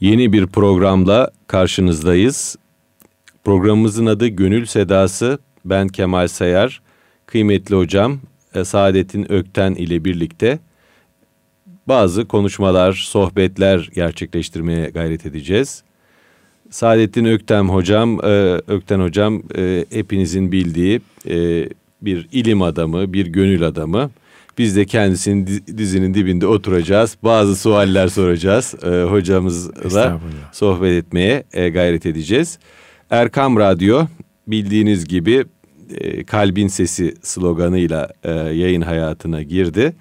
Yeni bir programla karşınızdayız. Programımızın adı Gönül Sedası. Ben Kemal Sayar, kıymetli hocam e, Saadettin Ökten ile birlikte bazı konuşmalar, sohbetler gerçekleştirmeye gayret edeceğiz. Saadettin Öktem hocam, e, Ökten hocam e, hepinizin bildiği bir ilim adamı, bir gönül adamı. Biz de kendisinin dizinin dibinde oturacağız. Bazı sualler soracağız. E, hocamızla sohbet etmeye e, gayret edeceğiz. Erkam Radyo bildiğiniz gibi e, kalbin sesi sloganıyla e, yayın hayatına girdi.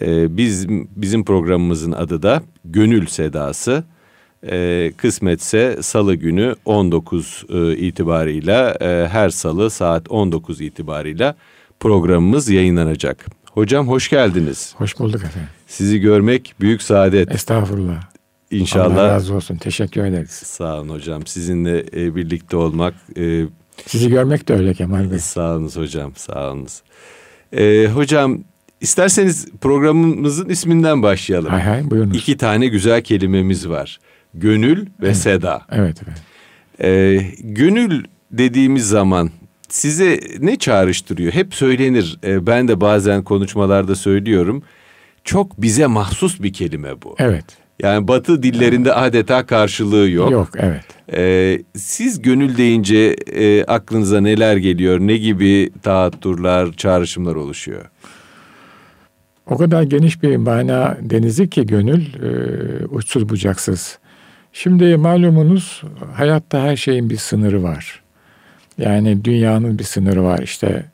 E, biz bizim programımızın adı da Gönül Sedası. E, kısmetse salı günü 19 e, itibarıyla e, her salı saat 19 itibarıyla programımız yayınlanacak. Hocam hoş geldiniz. Hoş bulduk efendim. Sizi görmek büyük saadet. Estağfurullah. İnşallah. Allah razı olsun. Teşekkür ederiz. Sağ olun hocam. Sizinle e, birlikte olmak. E, Sizi görmek de öyle Kemal Bey. Sağ olunuz hocam. Sağ olunuz. E, hocam isterseniz programımızın isminden başlayalım. Hay hay buyurunuz. İki tane güzel kelimemiz var. Gönül ve evet. seda. Evet efendim. E, gönül dediğimiz zaman size ne çağrıştırıyor? Hep söylenir. E, ben de bazen konuşmalarda söylüyorum. Çok bize mahsus bir kelime bu. Evet. Yani Batı dillerinde adeta karşılığı yok. Yok, evet. Ee, siz gönül deyince e, aklınıza neler geliyor? Ne gibi taatturlar, çağrışımlar oluşuyor? O kadar geniş bir mana denizi ki gönül e, uçsuz bucaksız. Şimdi malumunuz hayatta her şeyin bir sınırı var. Yani dünyanın bir sınırı var. İşte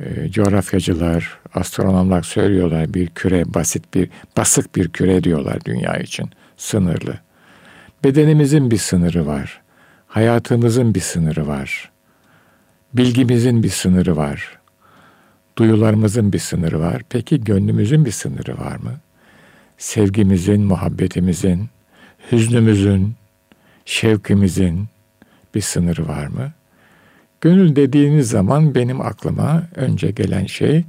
e, coğrafyacılar, astronomlar söylüyorlar bir küre basit bir basık bir küre diyorlar dünya için sınırlı. Bedenimizin bir sınırı var. Hayatımızın bir sınırı var. Bilgimizin bir sınırı var. Duyularımızın bir sınırı var. Peki gönlümüzün bir sınırı var mı? Sevgimizin, muhabbetimizin, hüznümüzün, şevkimizin bir sınırı var mı? Gönül dediğiniz zaman benim aklıma önce gelen şey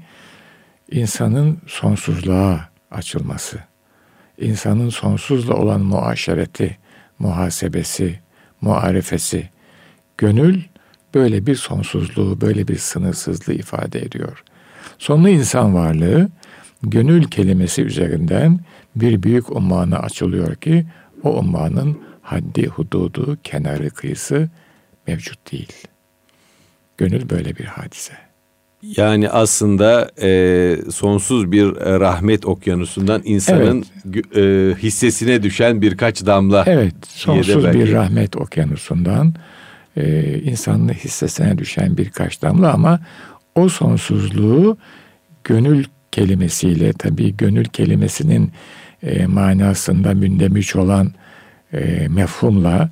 insanın sonsuzluğa açılması. İnsanın sonsuzla olan muaşereti, muhasebesi, muarefesi. Gönül böyle bir sonsuzluğu, böyle bir sınırsızlığı ifade ediyor. Sonlu insan varlığı gönül kelimesi üzerinden bir büyük ummana açılıyor ki o ummanın haddi, hududu, kenarı, kıyısı mevcut değil.'' Gönül böyle bir hadise. Yani aslında e, sonsuz bir e, rahmet okyanusundan insanın evet. e, hissesine düşen birkaç damla. Evet, sonsuz bir rahmet okyanusundan e, insanın hissesine düşen birkaç damla ama o sonsuzluğu gönül kelimesiyle tabii gönül kelimesinin e, manasında mündemiş olan e, mefhumla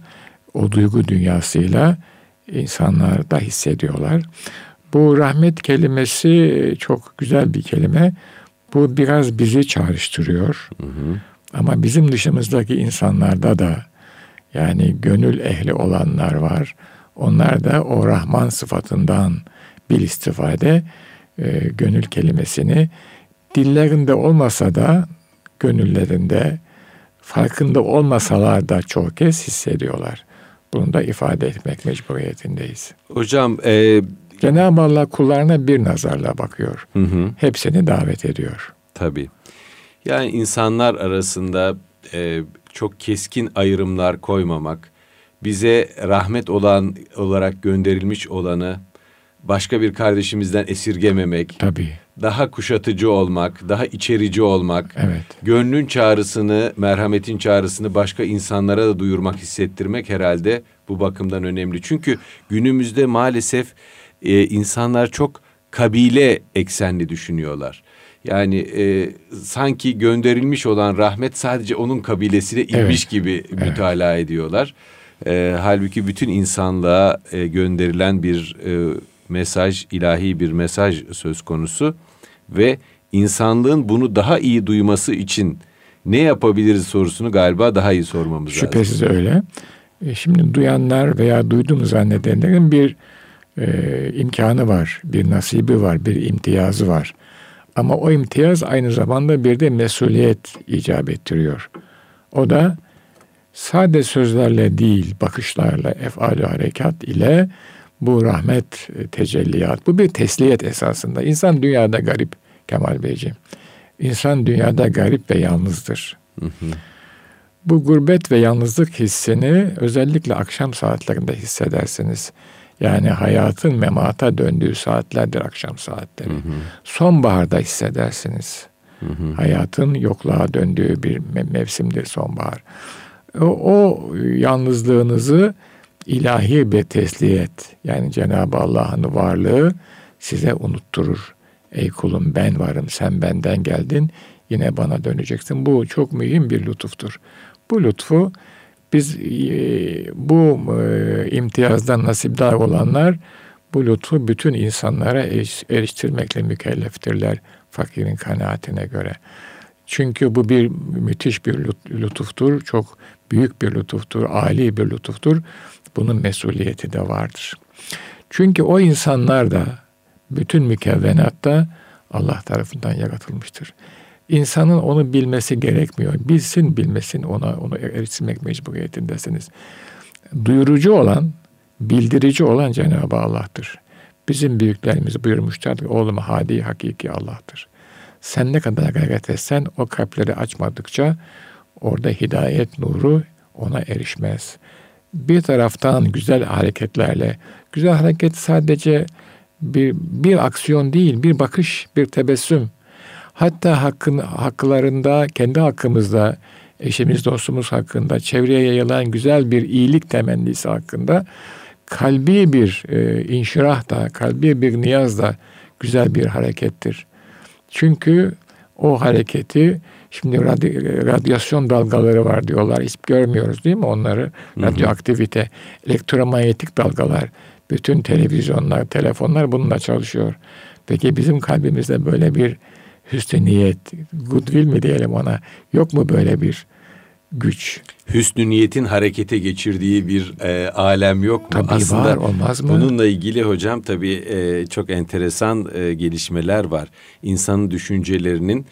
o duygu dünyasıyla insanlar da hissediyorlar. Bu rahmet kelimesi çok güzel bir kelime. Bu biraz bizi çağrıştırıyor. Hı hı. Ama bizim dışımızdaki insanlarda da yani gönül ehli olanlar var. Onlar da o Rahman sıfatından bir istifade e, gönül kelimesini dillerinde olmasa da gönüllerinde farkında olmasalar da çok kez hissediyorlar. Bunu da ifade etmek mecburiyetindeyiz. Hocam e... Cenab-ı Allah kullarına bir nazarla bakıyor. Hı hı. Hepsini davet ediyor. Tabii. Yani insanlar arasında e, çok keskin ayrımlar koymamak, bize rahmet olan olarak gönderilmiş olanı başka bir kardeşimizden esirgememek. Tabii. Daha kuşatıcı olmak, daha içerici olmak. Evet. Gönlün çağrısını, merhametin çağrısını başka insanlara da duyurmak, hissettirmek herhalde bu bakımdan önemli. Çünkü günümüzde maalesef e, insanlar çok kabile eksenli düşünüyorlar. Yani e, sanki gönderilmiş olan rahmet sadece onun kabilesine inmiş evet. gibi evet. mütalaa ediyorlar. E, halbuki bütün insanlığa e, gönderilen bir e, mesaj, ilahi bir mesaj söz konusu ve insanlığın bunu daha iyi duyması için ne yapabiliriz sorusunu galiba daha iyi sormamız Şüphesiz lazım. Şüphesiz öyle. E, şimdi duyanlar veya duyduğunu zannedenlerin bir e, imkanı var, bir nasibi var, bir imtiyazı var. Ama o imtiyaz aynı zamanda bir de mesuliyet icap ettiriyor. O da Sade sözlerle değil, bakışlarla, efal harekat ile bu rahmet e, tecelliyat, bu bir tesliyet esasında. İnsan dünyada garip Kemal Beyciğim. İnsan dünyada garip ve yalnızdır. Hı hı. Bu gurbet ve yalnızlık hissini özellikle akşam saatlerinde hissedersiniz. Yani hayatın memata döndüğü saatlerdir akşam saatleri. Hı hı. Sonbaharda hissedersiniz. Hı hı. Hayatın yokluğa döndüğü bir mevsimdir sonbahar. O, o yalnızlığınızı ilahi bir tesliyet yani Cenab-ı Allah'ın varlığı size unutturur. Ey kulum ben varım sen benden geldin yine bana döneceksin. Bu çok mühim bir lütuftur. Bu lütfu biz e, bu e, imtiyazdan nasipdar olanlar bu lütfu bütün insanlara eriştirmekle mükelleftirler fakirin kanaatine göre. Çünkü bu bir müthiş bir lütuftur, çok büyük bir lütuftur, âli bir lütuftur. Bunun mesuliyeti de vardır. Çünkü o insanlar da bütün mükevvenatta Allah tarafından yaratılmıştır. İnsanın onu bilmesi gerekmiyor. Bilsin bilmesin ona onu eriştirmek mecburiyetindesiniz. Duyurucu olan, bildirici olan Cenab-ı Allah'tır. Bizim büyüklerimiz buyurmuşlar ki oğlum hadi hakiki Allah'tır. Sen ne kadar gayret etsen o kalpleri açmadıkça orada hidayet nuru ona erişmez. Bir taraftan güzel hareketlerle, güzel hareket sadece bir, bir aksiyon değil, bir bakış, bir tebessüm. Hatta hakkın, haklarında, kendi hakkımızda, eşimiz, dostumuz hakkında, çevreye yayılan güzel bir iyilik temennisi hakkında kalbi bir e, inşirah da, kalbi bir niyaz da güzel bir harekettir. Çünkü o hareketi şimdi radyo, radyasyon dalgaları var diyorlar. Hiç görmüyoruz değil mi onları? Radyoaktivite, elektromanyetik dalgalar. Bütün televizyonlar, telefonlar bununla çalışıyor. Peki bizim kalbimizde böyle bir hüsnü niyet, goodwill mi diyelim ona? Yok mu böyle bir güç? Hüsnü niyetin harekete geçirdiği bir e, alem yok mu? Tabii Aslında var, olmaz mı? Bununla ilgili hocam tabii e, çok enteresan e, gelişmeler var. İnsanın düşüncelerinin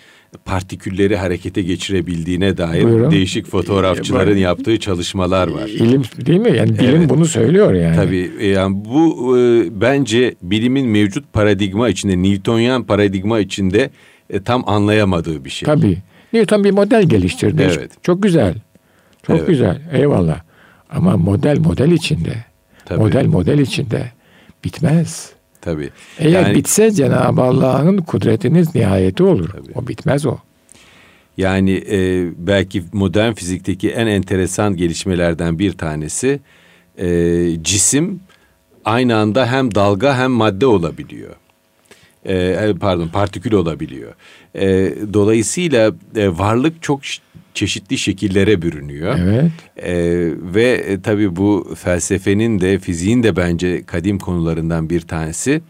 partikülleri harekete geçirebildiğine dair Buyurun. değişik fotoğrafçıların yaptığı çalışmalar var. İlim değil mi? Yani bilim evet. bunu söylüyor yani. Tabii e, yani bu e, bence bilimin mevcut paradigma içinde, Newtonyan paradigma içinde e, tam anlayamadığı bir şey. Tabii. Newton bir model geliştirdi. Evet. Çok güzel. Çok evet. güzel. Eyvallah. Ama model model içinde. Tabii. Model model içinde bitmez. Tabii. Eğer yani, bitse Cenab-ı Allah'ın kudretiniz nihayeti olur. Tabii. O bitmez o. Yani e, belki modern fizikteki en enteresan gelişmelerden bir tanesi e, cisim aynı anda hem dalga hem madde olabiliyor. E, pardon partikül olabiliyor. E, dolayısıyla e, varlık çok çeşitli şekillere bürünüyor. Evet. E, ve e, tabii bu felsefenin de fiziğin de bence kadim konularından bir tanesi.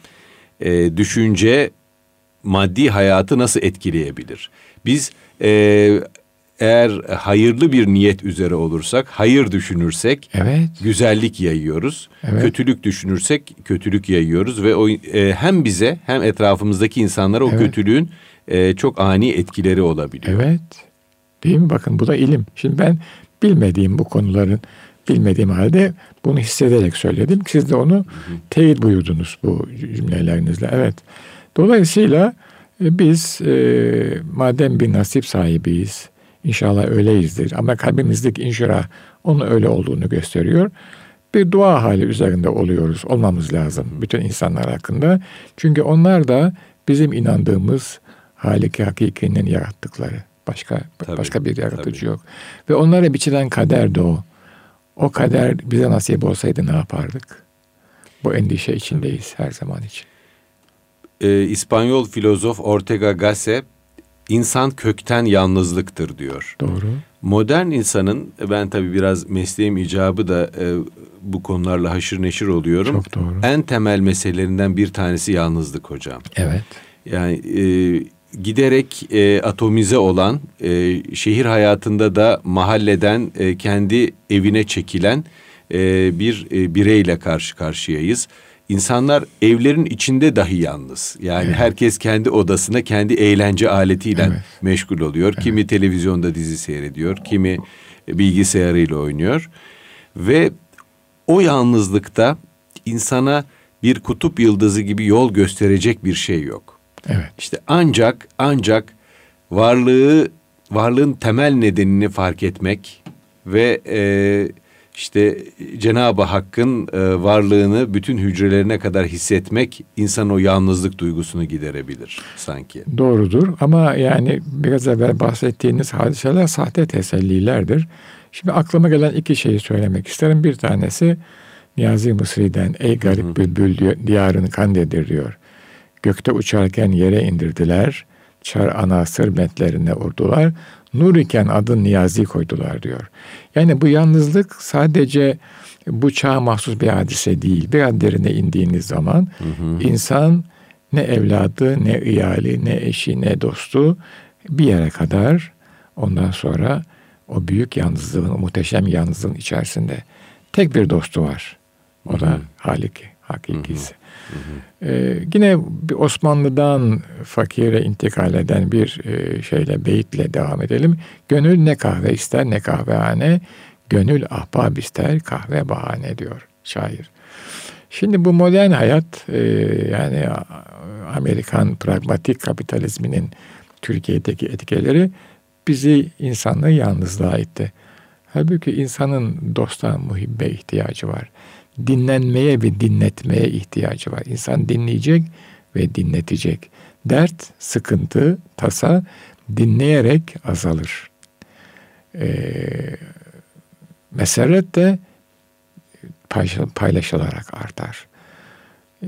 E, düşünce maddi hayatı nasıl etkileyebilir? Biz e, eğer hayırlı bir niyet üzere olursak, hayır düşünürsek evet. güzellik yayıyoruz. Evet. Kötülük düşünürsek kötülük yayıyoruz ve o e, hem bize hem etrafımızdaki insanlara o evet. kötülüğün e, çok ani etkileri olabiliyor. Evet. Değil mi? Bakın bu da ilim. Şimdi ben bilmediğim bu konuların bilmediğim halde bunu hissederek söyledim. Siz de onu teyit buyurdunuz bu cümlelerinizle. Evet. Dolayısıyla e, biz e, madem bir nasip sahibiyiz, inşallah öyleyizdir ama kalbimizdeki inşirah onun öyle olduğunu gösteriyor. Bir dua hali üzerinde oluyoruz, olmamız lazım bütün insanlar hakkında. Çünkü onlar da bizim inandığımız Halik Hakiki'nin yarattıkları. Başka tabii, başka bir yaratıcı tabii. yok. Ve onlara biçilen kader de o. O kader bize nasip olsaydı ne yapardık? Bu endişe içindeyiz her zaman için. Ee, İspanyol filozof Ortega Gasset insan kökten yalnızlıktır diyor. Doğru. Modern insanın ben tabii biraz mesleğim icabı da e, bu konularla haşır neşir oluyorum. Çok doğru. En temel meselelerinden bir tanesi yalnızlık hocam. Evet. Yani e, giderek e, atomize olan e, şehir hayatında da mahalleden e, kendi evine çekilen e, bir e, bireyle karşı karşıyayız. İnsanlar evlerin içinde dahi yalnız. Yani evet. herkes kendi odasına kendi eğlence aletiyle evet. meşgul oluyor. Evet. Kimi televizyonda dizi seyrediyor, kimi bilgisayarıyla oynuyor. Ve o yalnızlıkta insana bir kutup yıldızı gibi yol gösterecek bir şey yok. Evet. İşte ancak ancak varlığı varlığın temel nedenini fark etmek ve e, işte Cenab-ı Hakk'ın e, varlığını bütün hücrelerine kadar hissetmek insan o yalnızlık duygusunu giderebilir sanki. Doğrudur ama yani biraz evvel bahsettiğiniz hadiseler sahte tesellilerdir. Şimdi aklıma gelen iki şeyi söylemek isterim. Bir tanesi Niyazi Mısri'den ey garip bülbül diyor, diyarını kandedir diyor. Gökte uçarken yere indirdiler. Çar ana sırmetlerine vurdular. Nur iken adın Niyazi koydular diyor. Yani bu yalnızlık sadece bu çağa mahsus bir hadise değil. Biraz derine indiğiniz zaman hı hı. insan ne evladı, ne iyali, ne eşi, ne dostu bir yere kadar ondan sonra o büyük yalnızlığın, muhteşem yalnızlığın içerisinde tek bir dostu var. O da Halik, hakikisi. Hı hı. Ee, yine Osmanlı'dan fakire intikal eden bir e, şeyle, beyitle devam edelim. Gönül ne kahve ister ne kahvehane, gönül ahbab ister kahve bahane diyor şair. Şimdi bu modern hayat e, yani Amerikan pragmatik kapitalizminin Türkiye'deki etkileri bizi insanlığı yalnızlığa itti. Halbuki insanın dosta, muhibbe ihtiyacı var dinlenmeye ve dinletmeye ihtiyacı var. İnsan dinleyecek ve dinletecek. Dert, sıkıntı, tasa dinleyerek azalır. Ee, meseret de paylaşılarak artar.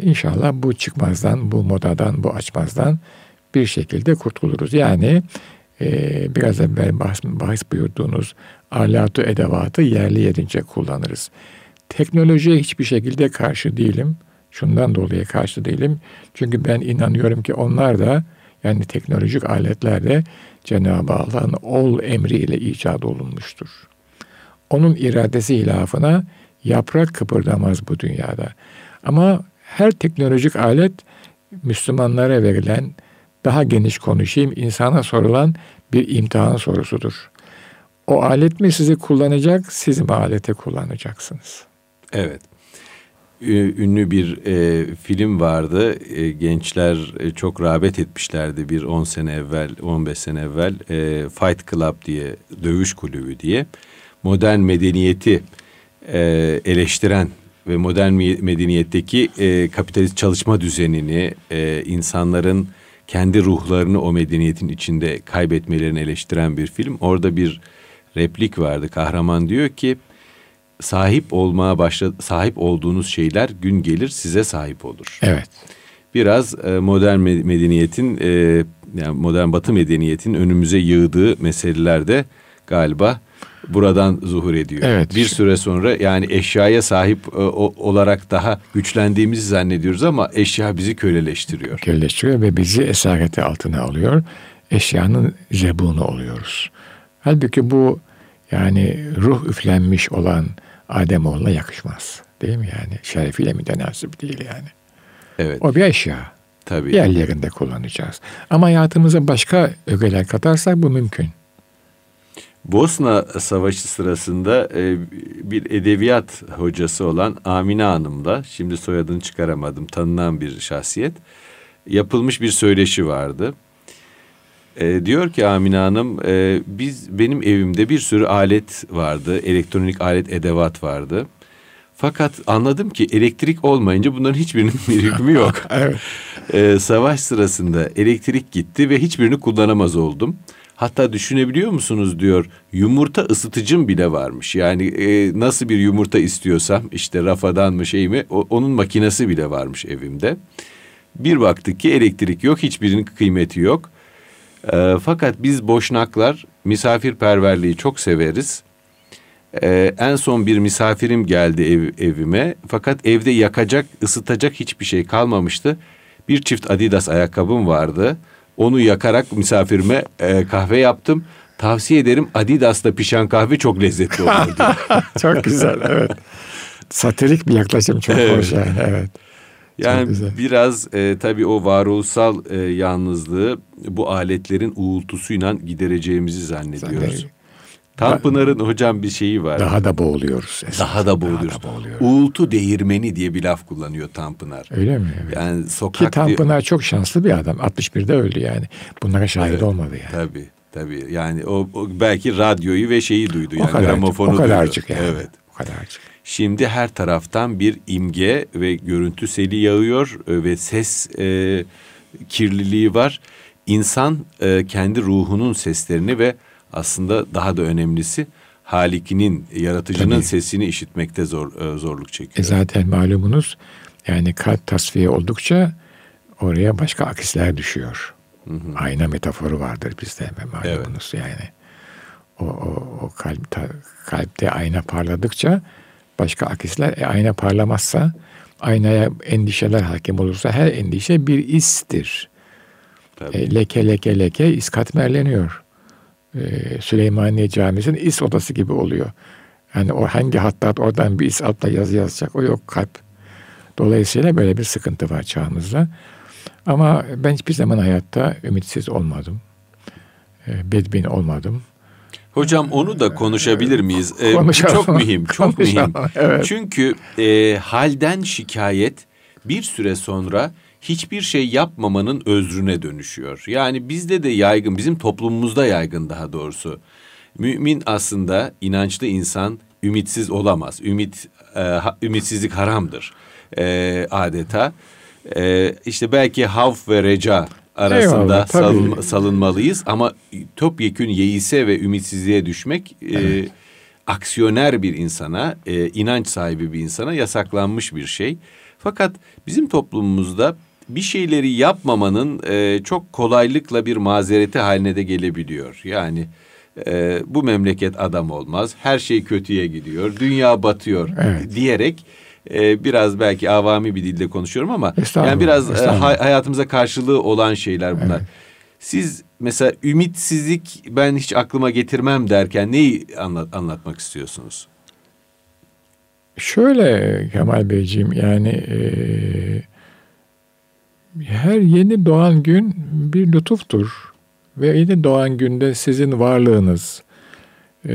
İnşallah bu çıkmazdan, bu modadan, bu açmazdan bir şekilde kurtuluruz. Yani e, biraz evvel bahs, bahis buyurduğunuz alatı edevatı yerli yerince kullanırız. Teknolojiye hiçbir şekilde karşı değilim. Şundan dolayı karşı değilim. Çünkü ben inanıyorum ki onlar da yani teknolojik aletler de Cenab-ı Allah'ın ol emriyle icat olunmuştur. Onun iradesi hilafına yaprak kıpırdamaz bu dünyada. Ama her teknolojik alet Müslümanlara verilen, daha geniş konuşayım, insana sorulan bir imtihan sorusudur. O alet mi sizi kullanacak, siz mi aleti kullanacaksınız?'' Evet. Ünlü bir e, film vardı. E, gençler e, çok rağbet etmişlerdi bir 10 sene evvel, 15 sene evvel. E, Fight Club diye, dövüş kulübü diye. Modern medeniyeti e, eleştiren ve modern medeniyetteki e, kapitalist çalışma düzenini, e, insanların kendi ruhlarını o medeniyetin içinde kaybetmelerini eleştiren bir film. Orada bir replik vardı. Kahraman diyor ki sahip olmaya başladı sahip olduğunuz şeyler gün gelir size sahip olur. Evet. Biraz e, modern medeniyetin e, yani modern Batı medeniyetin önümüze yığdığı meseleler de galiba buradan zuhur ediyor. Evet. Bir süre sonra yani eşyaya sahip e, o, olarak daha güçlendiğimizi zannediyoruz ama eşya bizi köleleştiriyor. Köleleştiriyor ve bizi esareti altına alıyor. Eşyanın zebunu oluyoruz. Halbuki bu yani ruh üflenmiş olan Ademoğlu'na yakışmaz. Değil mi yani? Şerefiyle mütenasip değil yani. Evet. O bir eşya. Tabii. Yerlerinde kullanacağız. Ama hayatımıza başka ögeler katarsak bu mümkün. Bosna Savaşı sırasında e, bir edebiyat hocası olan Amine Hanım'la, şimdi soyadını çıkaramadım, tanınan bir şahsiyet, yapılmış bir söyleşi vardı. E, diyor ki Amine Hanım, e, biz benim evimde bir sürü alet vardı, elektronik alet edevat vardı. Fakat anladım ki elektrik olmayınca bunların hiçbirinin bir hükmü yok. evet. e, savaş sırasında elektrik gitti ve hiçbirini kullanamaz oldum. Hatta düşünebiliyor musunuz diyor yumurta ısıtıcım bile varmış. Yani e, nasıl bir yumurta istiyorsam işte rafadan mı şey mi o, onun makinesi bile varmış evimde. Bir baktık ki elektrik yok hiçbirinin kıymeti yok. E, fakat biz boşnaklar misafirperverliği çok severiz. E, en son bir misafirim geldi ev, evime. Fakat evde yakacak, ısıtacak hiçbir şey kalmamıştı. Bir çift Adidas ayakkabım vardı. Onu yakarak misafirime e, kahve yaptım. Tavsiye ederim Adidas'ta pişen kahve çok lezzetli olur. çok güzel evet. Satirik bir yaklaşım çok evet. hoş yani evet. Yani biraz e, tabii o varoluşsal e, yalnızlığı bu aletlerin uğultusuyla gidereceğimizi zannediyoruz. Tanpınar'ın hocam bir şeyi var. Daha da boğuluyoruz. Esas. Daha da boğuluyoruz. Daha da boğuluyoruz. Uğultu değirmeni diye bir laf kullanıyor Tanpınar. Öyle mi? Evet. Yani sokak Ki Tanpınar bir... çok şanslı bir adam. 61'de öldü yani. Bunlara şahit evet, olmadı yani. Tabii. Tabii. Yani o, o belki radyoyu ve şeyi duydu yani o kadar, gramofonu o kadarcık duydu. yani. Evet. O kadarcık. Şimdi her taraftan bir imge ve görüntü seli yağıyor e, ve ses e, kirliliği var. İnsan e, kendi ruhunun seslerini ve aslında daha da önemlisi Halikinin, yaratıcının Tabii. sesini işitmekte zor e, zorluk çekiyor. E zaten malumunuz yani kalp tasfiye oldukça oraya başka akisler düşüyor. Hı hı. Ayna metaforu vardır bizde malumunuz evet. yani. O, o, o kalp, ta, kalpte ayna parladıkça başka akisler e, ayna parlamazsa aynaya endişeler hakim olursa her endişe bir istir. E, leke leke leke is katmerleniyor. E, Süleymaniye Camisi'nin is odası gibi oluyor. Yani o hangi hattat oradan bir is altta yazı yazacak o yok kalp. Dolayısıyla böyle bir sıkıntı var çağımızda. Ama ben hiçbir zaman hayatta ümitsiz olmadım. E, bedbin olmadım. Hocam onu da konuşabilir miyiz? Ee, Konuşalım. Çok mühim, çok mühim. Evet. Çünkü e, halden şikayet bir süre sonra hiçbir şey yapmamanın özrüne dönüşüyor. Yani bizde de yaygın, bizim toplumumuzda yaygın daha doğrusu. Mümin aslında inançlı insan ümitsiz olamaz. Ümit e, ümitsizlik haramdır e, adeta. E, işte belki havf ve reca arasında Eyvallah, salın, salınmalıyız ama topyekün yeise ve ümitsizliğe düşmek e, evet. e, aksiyoner bir insana, e, inanç sahibi bir insana yasaklanmış bir şey. Fakat bizim toplumumuzda bir şeyleri yapmamanın e, çok kolaylıkla bir mazereti haline de gelebiliyor. Yani e, bu memleket adam olmaz, her şey kötüye gidiyor, dünya batıyor evet. diyerek e, biraz belki avami bir dilde konuşuyorum ama yani biraz e, hayatımıza karşılığı olan şeyler bunlar. Evet. Siz mesela ümitsizlik ben hiç aklıma getirmem derken neyi anlat, anlatmak istiyorsunuz? Şöyle Kemal Beyciğim yani e, her yeni doğan gün bir lütuftur. Ve yeni doğan günde sizin varlığınız e,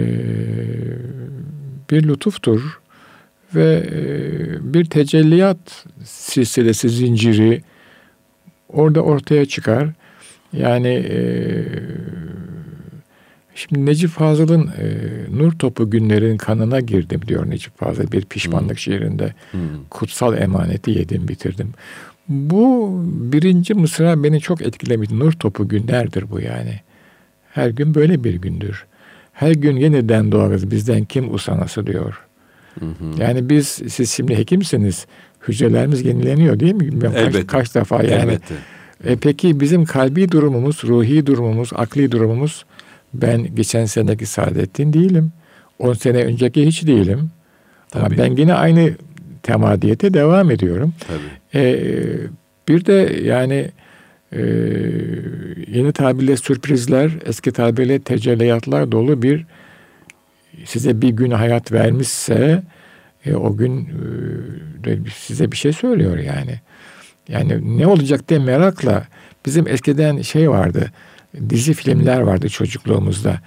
bir lütuftur ve e, bir tecelliyat silsilesi zinciri orada ortaya çıkar. Yani e, şimdi Necip Fazıl'ın e, Nur Topu günlerin kanına girdim diyor Necip Fazıl bir pişmanlık hmm. şiirinde. Hmm. Kutsal emaneti yedim bitirdim. Bu birinci mısra beni çok etkilemişti. Nur Topu günlerdir bu yani. Her gün böyle bir gündür. Her gün yeniden doğarız bizden kim usanası diyor. Hı hı. Yani biz siz şimdi hekimsiniz. Hücrelerimiz yenileniyor değil mi? Bilmiyorum kaç, kaç defa yani. Elbette. E peki bizim kalbi durumumuz, ruhi durumumuz, akli durumumuz ben geçen seneki Saadettin değilim. 10 sene önceki hiç değilim. Tabii. Ama ben yine aynı temadiyete devam ediyorum. Tabii. E, bir de yani e, yeni tabirle sürprizler, eski tabirle tecelliyatlar dolu bir size bir gün hayat vermişse e, o gün e, size bir şey söylüyor yani. Yani ne olacak diye merakla bizim eskiden şey vardı. Dizi filmler vardı çocukluğumuzda.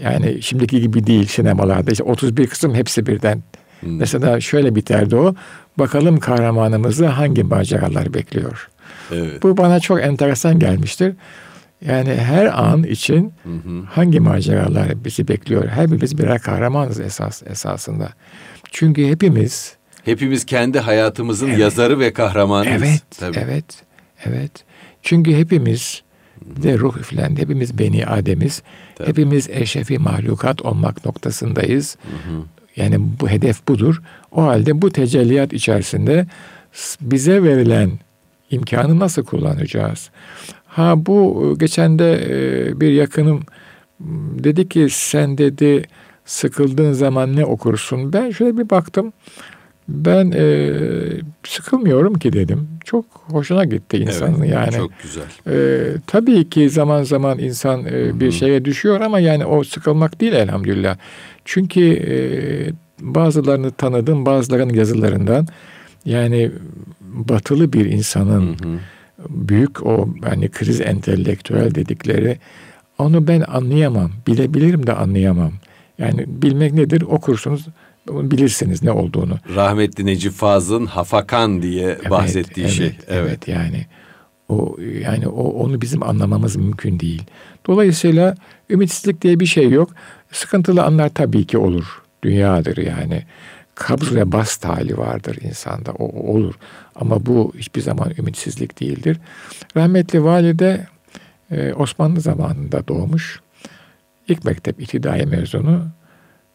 Yani şimdiki gibi değil sinemalarda. İşte 31 kısım hepsi birden. Hmm. Mesela şöyle biterdi o. Bakalım kahramanımızı hangi maceralar bekliyor. Evet. Bu bana çok enteresan gelmiştir. Yani her an için hı hı. hangi maceralar bizi bekliyor? Hepimiz birer kahramanız esas esasında. Çünkü hepimiz hepimiz kendi hayatımızın evet, yazarı ve kahramanıyız. Evet, Tabii. evet, evet. Çünkü hepimiz de ruh üflendi. Hepimiz beni Ademiz. Tabii. Hepimiz eşefi mahlukat olmak noktasındayız. Hı hı. Yani bu hedef budur. O halde bu tecelliyat içerisinde bize verilen imkanı nasıl kullanacağız? Ha bu e, geçen de e, bir yakınım dedi ki sen dedi sıkıldığın zaman ne okursun? Ben şöyle bir baktım. Ben e, sıkılmıyorum ki dedim. Çok hoşuna gitti insanın evet, yani. Çok güzel. E, tabii ki zaman zaman insan e, bir şeye düşüyor ama yani o sıkılmak değil elhamdülillah. Çünkü e, bazılarını tanıdım bazılarının yazılarından yani batılı bir insanın hı hı büyük o yani kriz entelektüel dedikleri onu ben anlayamam. Bilebilirim de anlayamam. Yani bilmek nedir? Okursunuz, bilirsiniz ne olduğunu. Rahmetli Necip Fazıl'ın Hafakan diye evet, bahsettiği evet, şey. Evet. evet yani o yani o onu bizim anlamamız mümkün değil. Dolayısıyla ümitsizlik diye bir şey yok. Sıkıntılı anlar tabii ki olur. Dünyadır yani. Kabz ve bast hali vardır insanda. O olur. Ama bu hiçbir zaman ümitsizlik değildir. Rahmetli valide e, Osmanlı zamanında doğmuş. İlk mektep itidai mezunu.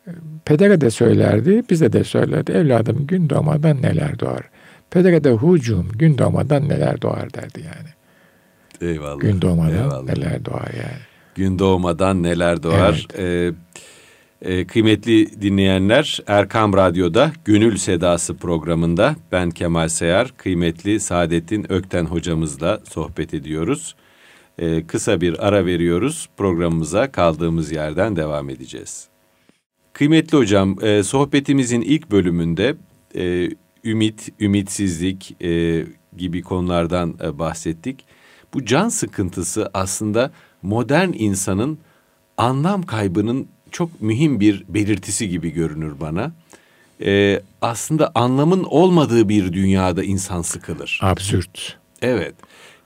E, pedere de söylerdi, bize de söylerdi. Evladım gün doğmadan neler doğar. Pedere de hucum gün doğmadan neler doğar derdi yani. Eyvallah. Gün doğmadan Eyvallah. neler doğar yani. Gün doğmadan neler doğar. Evet. Ee, e, kıymetli dinleyenler Erkam Radyo'da Gönül Sedası programında ben Kemal Seyar, kıymetli Saadettin Ökten hocamızla sohbet ediyoruz. Ee, kısa bir ara veriyoruz. Programımıza kaldığımız yerden devam edeceğiz. Kıymetli hocam, e, sohbetimizin ilk bölümünde e, ümit, ümitsizlik e, gibi konulardan e, bahsettik. Bu can sıkıntısı aslında modern insanın anlam kaybının çok mühim bir belirtisi gibi görünür bana. Ee, aslında anlamın olmadığı bir dünyada insan sıkılır. Absürt. Evet.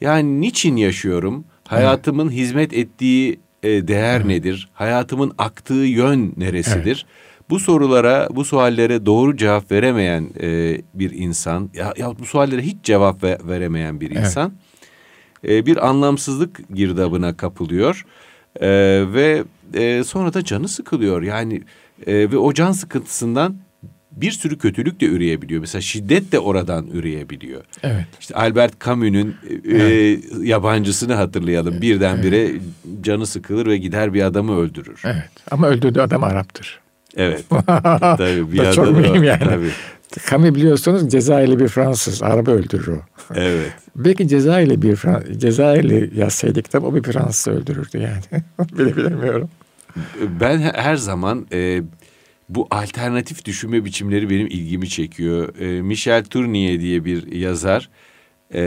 Yani niçin yaşıyorum? Hayatımın evet. hizmet ettiği e, değer evet. nedir? Hayatımın aktığı yön neresidir? Evet. Bu sorulara, bu suallere doğru cevap veremeyen e, bir insan, ya, ya bu suallere hiç cevap ve, veremeyen bir insan... Evet e, bir anlamsızlık girdabına kapılıyor e, ve e, sonra da canı sıkılıyor. Yani e, ve o can sıkıntısından bir sürü kötülük de üreyebiliyor. Mesela şiddet de oradan üreyebiliyor. Evet. İşte Albert Camus'un e, evet. yabancısını hatırlayalım. Birdenbire evet. canı sıkılır ve gider bir adamı öldürür. Evet. Ama öldürdüğü adam Arap'tır. Evet. Tabii bir da çok mühim yani. Tabii. Camus biliyorsunuz Cezayirli bir Fransız. Araba öldürür o. Evet. Belki Cezayirli bir Cezayirli yazsaydı kitap o bir Fransız öldürürdü yani. Bile bilemiyorum. Ben her zaman e, bu alternatif düşünme biçimleri benim ilgimi çekiyor. E, Michel Tournier diye bir yazar e,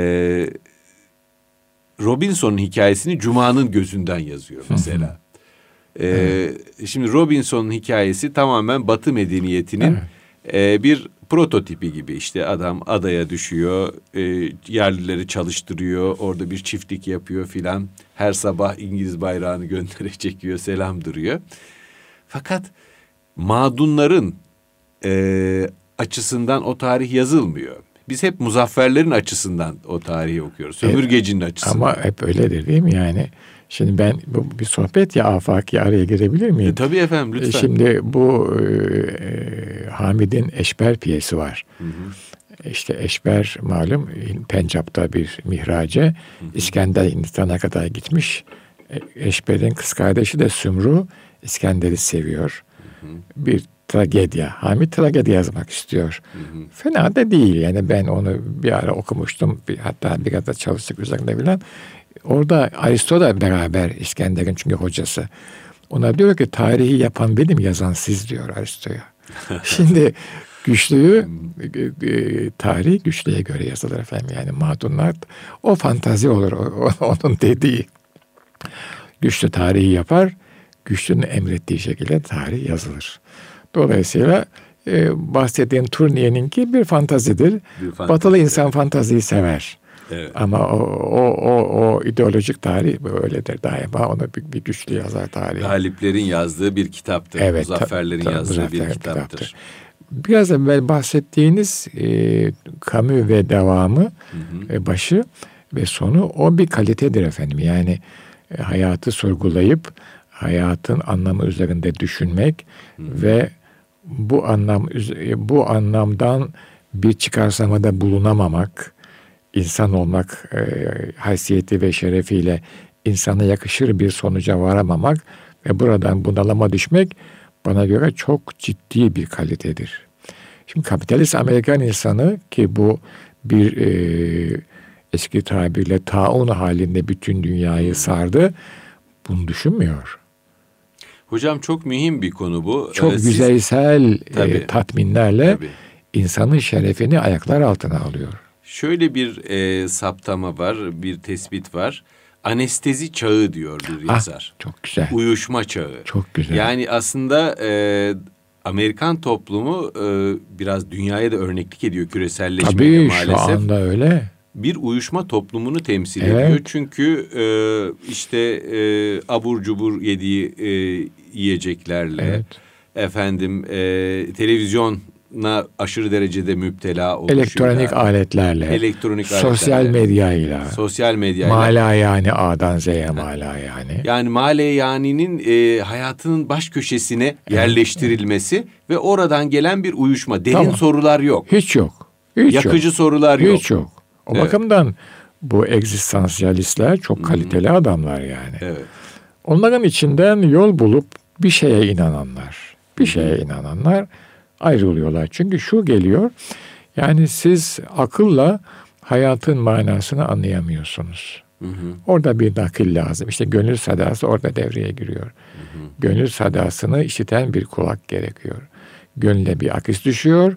Robinson'un hikayesini Cuma'nın gözünden yazıyor mesela. e, evet. Şimdi Robinson'un hikayesi tamamen Batı medeniyetinin evet. e, bir prototipi gibi işte adam adaya düşüyor, e, yerlileri çalıştırıyor, orada bir çiftlik yapıyor filan. Her sabah İngiliz bayrağını göndererek çekiyor, selam duruyor. Fakat madunların e, açısından o tarih yazılmıyor. Biz hep muzafferlerin açısından o tarihi okuyoruz. Sömürgecinin evet, açısından. Ama hep öyledir değil mi yani? Şimdi ben bu bir sohbet ya afaki araya girebilir miyim? E, tabii efendim lütfen. Şimdi bu e, Hamid'in Eşber piyesi var. Hı hı. İşte Eşber malum Pencap'ta bir mihrace. İskender Hindistan'a kadar gitmiş. E, Eşber'in kız kardeşi de Sümru İskender'i seviyor. Hı hı. Bir tragedya. Hamid tragedya yazmak istiyor. Hı hı. Fena da değil. Yani ben onu bir ara okumuştum. Bir, hatta biraz da çalıştık üzerinde bilen. Orada Aristo da beraber İskender'in çünkü hocası. Ona diyor ki tarihi yapan benim yazan siz diyor Aristo'ya. Şimdi güçlüyü e, e, tarih güçlüye göre yazılır efendim. Yani madunlar o fantazi olur o, onun dediği. Güçlü tarihi yapar. Güçlünün emrettiği şekilde tarih yazılır. Dolayısıyla e, bahsettiğin Turnier'inki bir fantazidir. Bir fantazi, Batılı insan fantaziyi sever. Evet. Ama o, o, o, o ideolojik tarih böyledir daima. Onu bir, bir güçlü yazar tarih. Galiplerin yazdığı bir kitaptır. Evet, Muzafferlerin ta, ta, yazdığı bir kitaptır. kitaptır. Biraz evvel bahsettiğiniz e, Camus ve devamı, hı hı. E, başı ve sonu o bir kalitedir efendim. Yani e, hayatı sorgulayıp hayatın anlamı üzerinde düşünmek hı hı. ve bu anlam bu anlamdan bir çıkarsamada bulunamamak, insan olmak e, haysiyeti ve şerefiyle insana yakışır bir sonuca varamamak ve buradan bunalama düşmek bana göre çok ciddi bir kalitedir. Şimdi kapitalist Amerikan insanı ki bu bir e, eski tabirle taun halinde bütün dünyayı sardı. Bunu düşünmüyor. Hocam çok mühim bir konu bu. Çok ee, yüzeysel tabii, e, tatminlerle tabii. insanın şerefini ayaklar altına alıyor. Şöyle bir e, saptama var, bir tespit var. Anestezi çağı diyor bir Ah, yazar. çok güzel. Uyuşma çağı. Çok güzel. Yani aslında e, Amerikan toplumu e, biraz dünyaya da örneklik ediyor küreselleşmeyle Tabii şu maalesef. anda öyle. Bir uyuşma toplumunu temsil Evet. ediyor. Çünkü e, işte e, abur cubur yediği e, yiyeceklerle Evet. efendim e, televizyona aşırı derecede müptela oluşuyla, Elektronik aletlerle, elektronik sosyal aletlerle, medyayla, sosyal medyayla mala yani A'dan Z'ye mala yani. Yani Male Yani'nin e, hayatının baş köşesine yerleştirilmesi ve oradan gelen bir uyuşma. Derin Tamam. sorular yok. Hiç yok. Hiç Yakıcı yok. sorular yok. Hiç yok. O Evet. bakımdan bu egzistansiyalistler çok kaliteli adamlar yani. Evet. Onların içinden yol bulup bir şeye inananlar, bir şeye inananlar ayrılıyorlar. Çünkü şu geliyor, yani siz akılla hayatın manasını anlayamıyorsunuz. Hı hı. Orada bir nakil lazım. İşte gönül sadası orada devreye giriyor. Gönül sadasını işiten bir kulak gerekiyor. Gönüle bir akis düşüyor.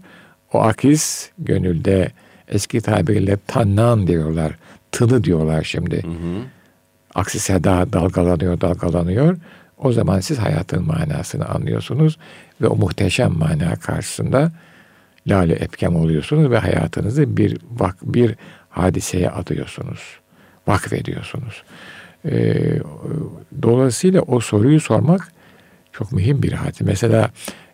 O akis gönülde eski tabirle tannan diyorlar. Tını diyorlar şimdi. Hı hı. Aksi seda dalgalanıyor, dalgalanıyor. O zaman siz hayatın manasını anlıyorsunuz ve o muhteşem mana karşısında lale epkem oluyorsunuz ve hayatınızı bir vak bir hadiseye adıyorsunuz. Vakfediyorsunuz. Ee, dolayısıyla o soruyu sormak çok mühim bir hadise. Mesela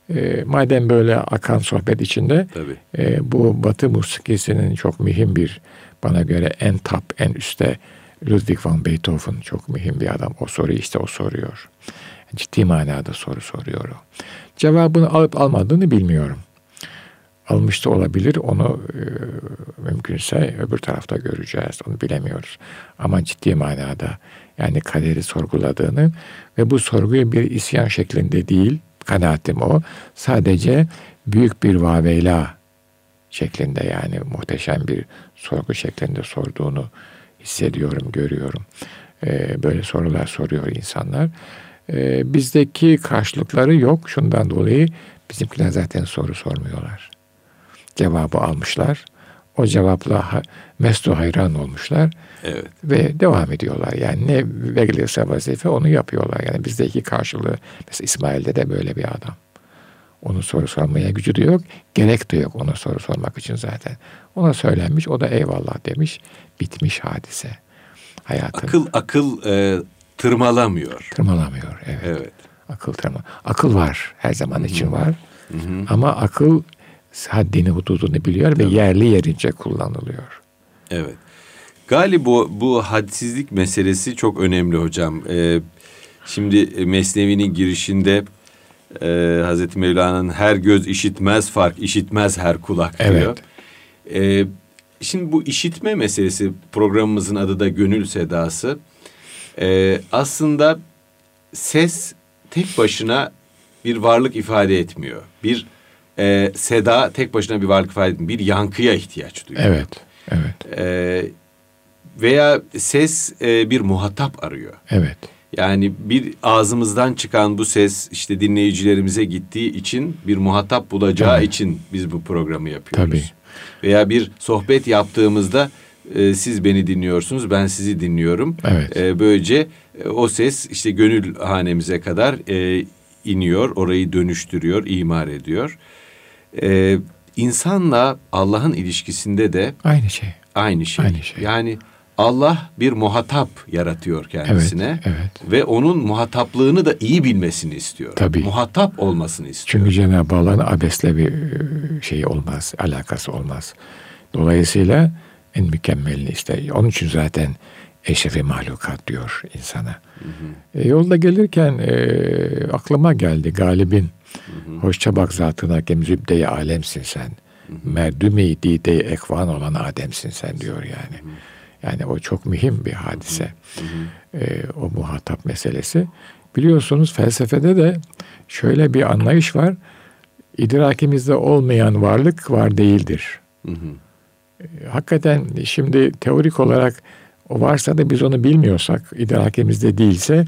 e, madem böyle akan sohbet içinde Tabii. e, bu Batı musikisinin çok mühim bir bana göre en top en üstte Ludwig van Beethoven çok mühim bir adam. O soruyu işte o soruyor. Ciddi manada soru soruyor o. Cevabını alıp almadığını bilmiyorum. Almış da olabilir. Onu e, mümkünse öbür tarafta göreceğiz. Onu bilemiyoruz. Ama ciddi manada yani kaderi sorguladığını ve bu sorguyu bir isyan şeklinde değil, kanaatim o. Sadece büyük bir vaveyla şeklinde yani muhteşem bir sorgu şeklinde sorduğunu hissediyorum, görüyorum. Ee, böyle sorular soruyor insanlar. Ee, bizdeki karşılıkları yok. Şundan dolayı bizimkiler zaten soru sormuyorlar. Cevabı almışlar. O cevapla mestu hayran olmuşlar Evet. ve devam ediyorlar. Yani ne verilirse vazife onu yapıyorlar. Yani bizdeki karşılığı mesela İsmail'de de böyle bir adam. Onun soru sormaya gücü de yok. Gerek de yok ona soru sormak için zaten. Ona söylenmiş o da eyvallah demiş. Bitmiş hadise. Hayatın Akıl akıl e, tırmalamıyor. tırmalamıyor. Evet. Evet. Akıl tırma. Akıl var. Her zaman için var. Hı hı. Ama akıl haddini hududunu biliyor ve yerli yerince kullanılıyor. Evet. Galiba bu, bu hadsizlik meselesi çok önemli hocam. Ee, şimdi Mesnevi'nin girişinde e, Hazreti Mevlana'nın her göz işitmez fark, işitmez her kulak diyor. Ee, şimdi bu işitme meselesi programımızın adı da Gönül Sedası. Ee, aslında ses tek başına bir varlık ifade etmiyor. Bir e, seda tek başına bir varlık ifade etmiyor. Bir yankıya ihtiyaç duyuyor. Evet. Evet. Ee, veya ses e, bir muhatap arıyor. Evet. Yani bir ağzımızdan çıkan bu ses işte dinleyicilerimize gittiği için bir muhatap bulacağı Tabii. için biz bu programı yapıyoruz. Tabii. Veya bir sohbet yaptığımızda e, siz beni dinliyorsunuz, ben sizi dinliyorum. Evet. E, böylece e, o ses işte gönül hanemize kadar e, iniyor, orayı dönüştürüyor, imar ediyor. E, insanla Allah'ın ilişkisinde de Aynı şey. aynı şey. Aynı şey. Yani Allah bir muhatap yaratıyor kendisine Evet. Evet. ve onun muhataplığını da iyi bilmesini istiyor. Tabii. Muhatap olmasını istiyor. Çünkü Cenab-ı Allah'ın abesle bir şeyi olmaz, alakası olmaz. Dolayısıyla en mükemmelini ister. Onun için zaten eşrefi mahlukat diyor insana. E, yolda gelirken e, aklıma geldi Galib'in hoşça bak zatına kem zübde-i alemsin sen. Merdümi dide ekvan olan Adem'sin sen diyor yani. Yani o çok mühim bir hadise. E, o muhatap meselesi. Biliyorsunuz felsefede de şöyle bir anlayış var. İdrakimizde olmayan varlık var değildir. Hı hı. E, Hakikaten şimdi teorik olarak o varsa da biz onu bilmiyorsak, idrakimizde değilse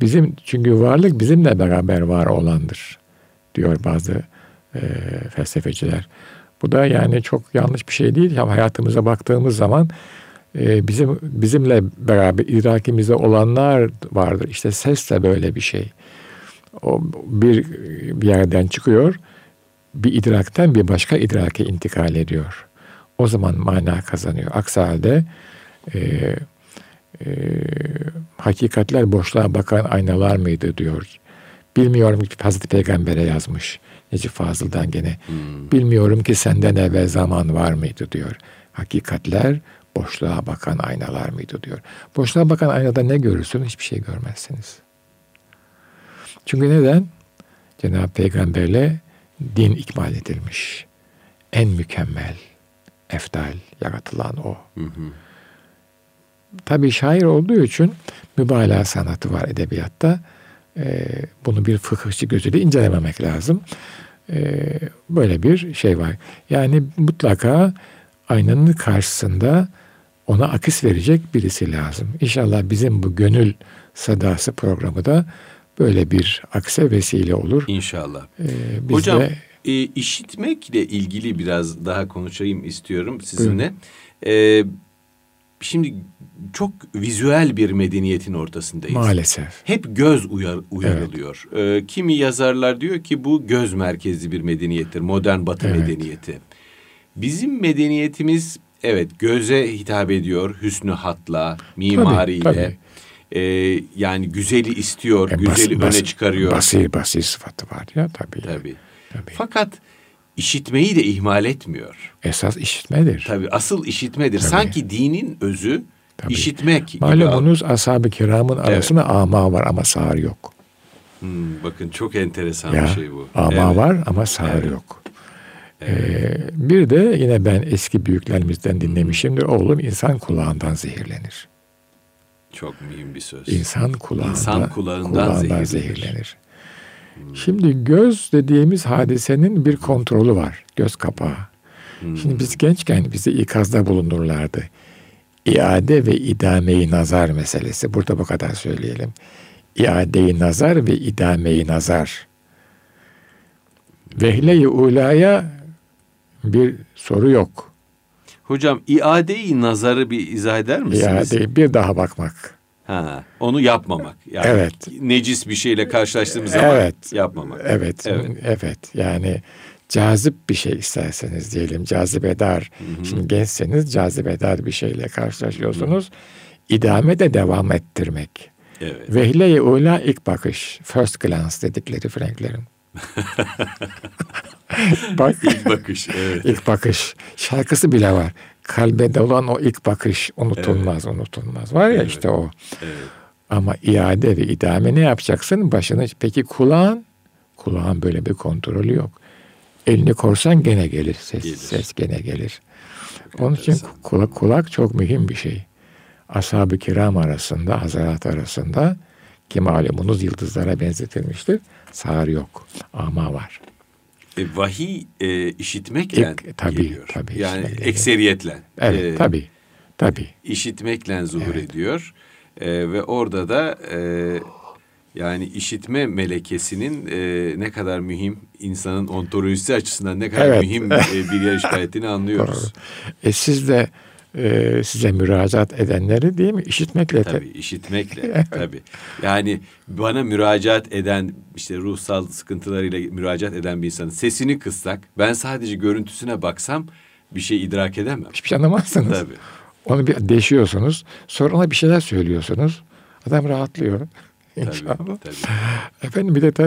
bizim çünkü varlık bizimle beraber var olandır diyor bazı e, felsefeciler. Bu da yani çok yanlış bir şey değil. Ya hayatımıza baktığımız zaman e, bizim bizimle beraber idrakimizde olanlar vardır. İşte ses de böyle bir şey. O bir, bir yerden çıkıyor, bir idrakten bir başka idrake intikal ediyor. O zaman mana kazanıyor. Aksi halde e, e, hakikatler boşluğa bakan aynalar mıydı diyor. Bilmiyorum ki Hazreti Peygamber'e yazmış. Necip Fazıl'dan gene. Hmm. Bilmiyorum ki senden evvel zaman var mıydı diyor. Hakikatler boşluğa bakan aynalar mıydı diyor. Boşluğa bakan aynada ne görürsün? Hiçbir şey görmezsiniz. Çünkü neden? Cenab-ı Peygamberle din ikmal edilmiş. En mükemmel, eftal yaratılan o. Hı hı. Tabii şair olduğu için mübalağa sanatı var edebiyatta. Ee, bunu bir fıkıhçı gözüyle incelememek lazım. Ee, böyle bir şey var. Yani mutlaka aynanın karşısında ona akış verecek birisi lazım. İnşallah bizim bu gönül sadası programı da böyle bir akse vesile olur. İnşallah. Ee, biz Hocam de, e, işitmekle ilgili biraz daha konuşayım istiyorum sizinle. Ee, şimdi çok vizüel bir medeniyetin ortasındayız. Maalesef. Hep göz uyar, uyarılıyor. Evet. Ee, kimi yazarlar diyor ki bu göz merkezli bir medeniyettir. Modern batı evet. medeniyeti. Bizim medeniyetimiz evet göze hitap ediyor. Hüsnü hatla, mimariyle. Tabii, tabii. Ee, yani güzeli istiyor, e, güzeli bas, öne çıkarıyor. Basir basir sıfatı var ya tabii. Tabii. tabii. Fakat işitmeyi de ihmal etmiyor. Esas işitmedir. Tabii asıl işitmedir. Tabii. Sanki dinin özü Tabii. işitmek. Malumunuz ashab-ı kiramın arasında evet. ama var ama sağır yok. Hmm, bakın çok enteresan ya, bir şey bu. Ama evet. var ama sağır evet. yok. Ee, bir de yine ben eski büyüklerimizden dinlemişimdir. Oğlum insan kulağından zehirlenir. Çok mühim bir söz. İnsan kulağında, İnsan kulağından, kulağından zehirlenir. zehirlenir. Hmm. Şimdi göz dediğimiz hadisenin bir kontrolü var. Göz kapağı. Hmm. Şimdi biz gençken bize ikazda bulunurlardı. İade ve idameyi nazar meselesi. Burada bu kadar söyleyelim. İadeyi nazar ve idameyi nazar. Vehle-i ulaya bir soru yok. Hocam iadeyi nazarı bir izah eder misiniz? İadeyi bir daha bakmak. Ha, onu yapmamak. Yani evet. Necis bir şeyle karşılaştığımız zaman evet. yapmamak. Evet. Evet. Evet. Yani cazip bir şey isterseniz diyelim cazibedar. Hı hı. Şimdi gençseniz cazibedar bir şeyle karşılaşıyorsunuz. Hı. İdame de devam ettirmek. Evet. Vehle-i ula ilk bakış. First glance dedikleri Franklerin. Bak. ilk bakış. Evet. İlk bakış. Şarkısı bile var. Kalbe olan o ilk bakış unutulmaz, evet. unutulmaz. Var ya evet. işte o. Evet. Ama iade ve idame ne yapacaksın? Başını peki kulağın? Kulağın böyle bir kontrolü yok. Elini korsan gene gelir. Ses, gelir. ses gene gelir. Çok Onun için kulak, kulak çok mühim bir şey. Ashab-ı kiram arasında, hazarat arasında ki malumunuz yıldızlara benzetilmiştir. Sağır yok. Ama var. E, vahiy e, işitmekle İlk, tabii, geliyor. Tabii, yani ekseriyetle. Evet e, tabii. Tabii. İşitmekle zuhur evet. ediyor. E, ve orada da e, yani işitme melekesinin e, ne kadar mühim insanın ontolojisi açısından ne kadar evet. mühim e, bir yer işaretini anlıyoruz. e siz de e, size müracaat edenleri değil mi? İşitmekle. Tabii işitmekle tabii. Yani bana müracaat eden işte ruhsal sıkıntılarıyla müracaat eden bir insanın sesini kıssak ben sadece görüntüsüne baksam bir şey idrak edemem. Hiçbir şey anlamazsınız. Tabii. Onu bir deşiyorsunuz. Sonra ona bir şeyler söylüyorsunuz. Adam rahatlıyor. İnşallah. Tabii, tabii. Efendim bir de tabii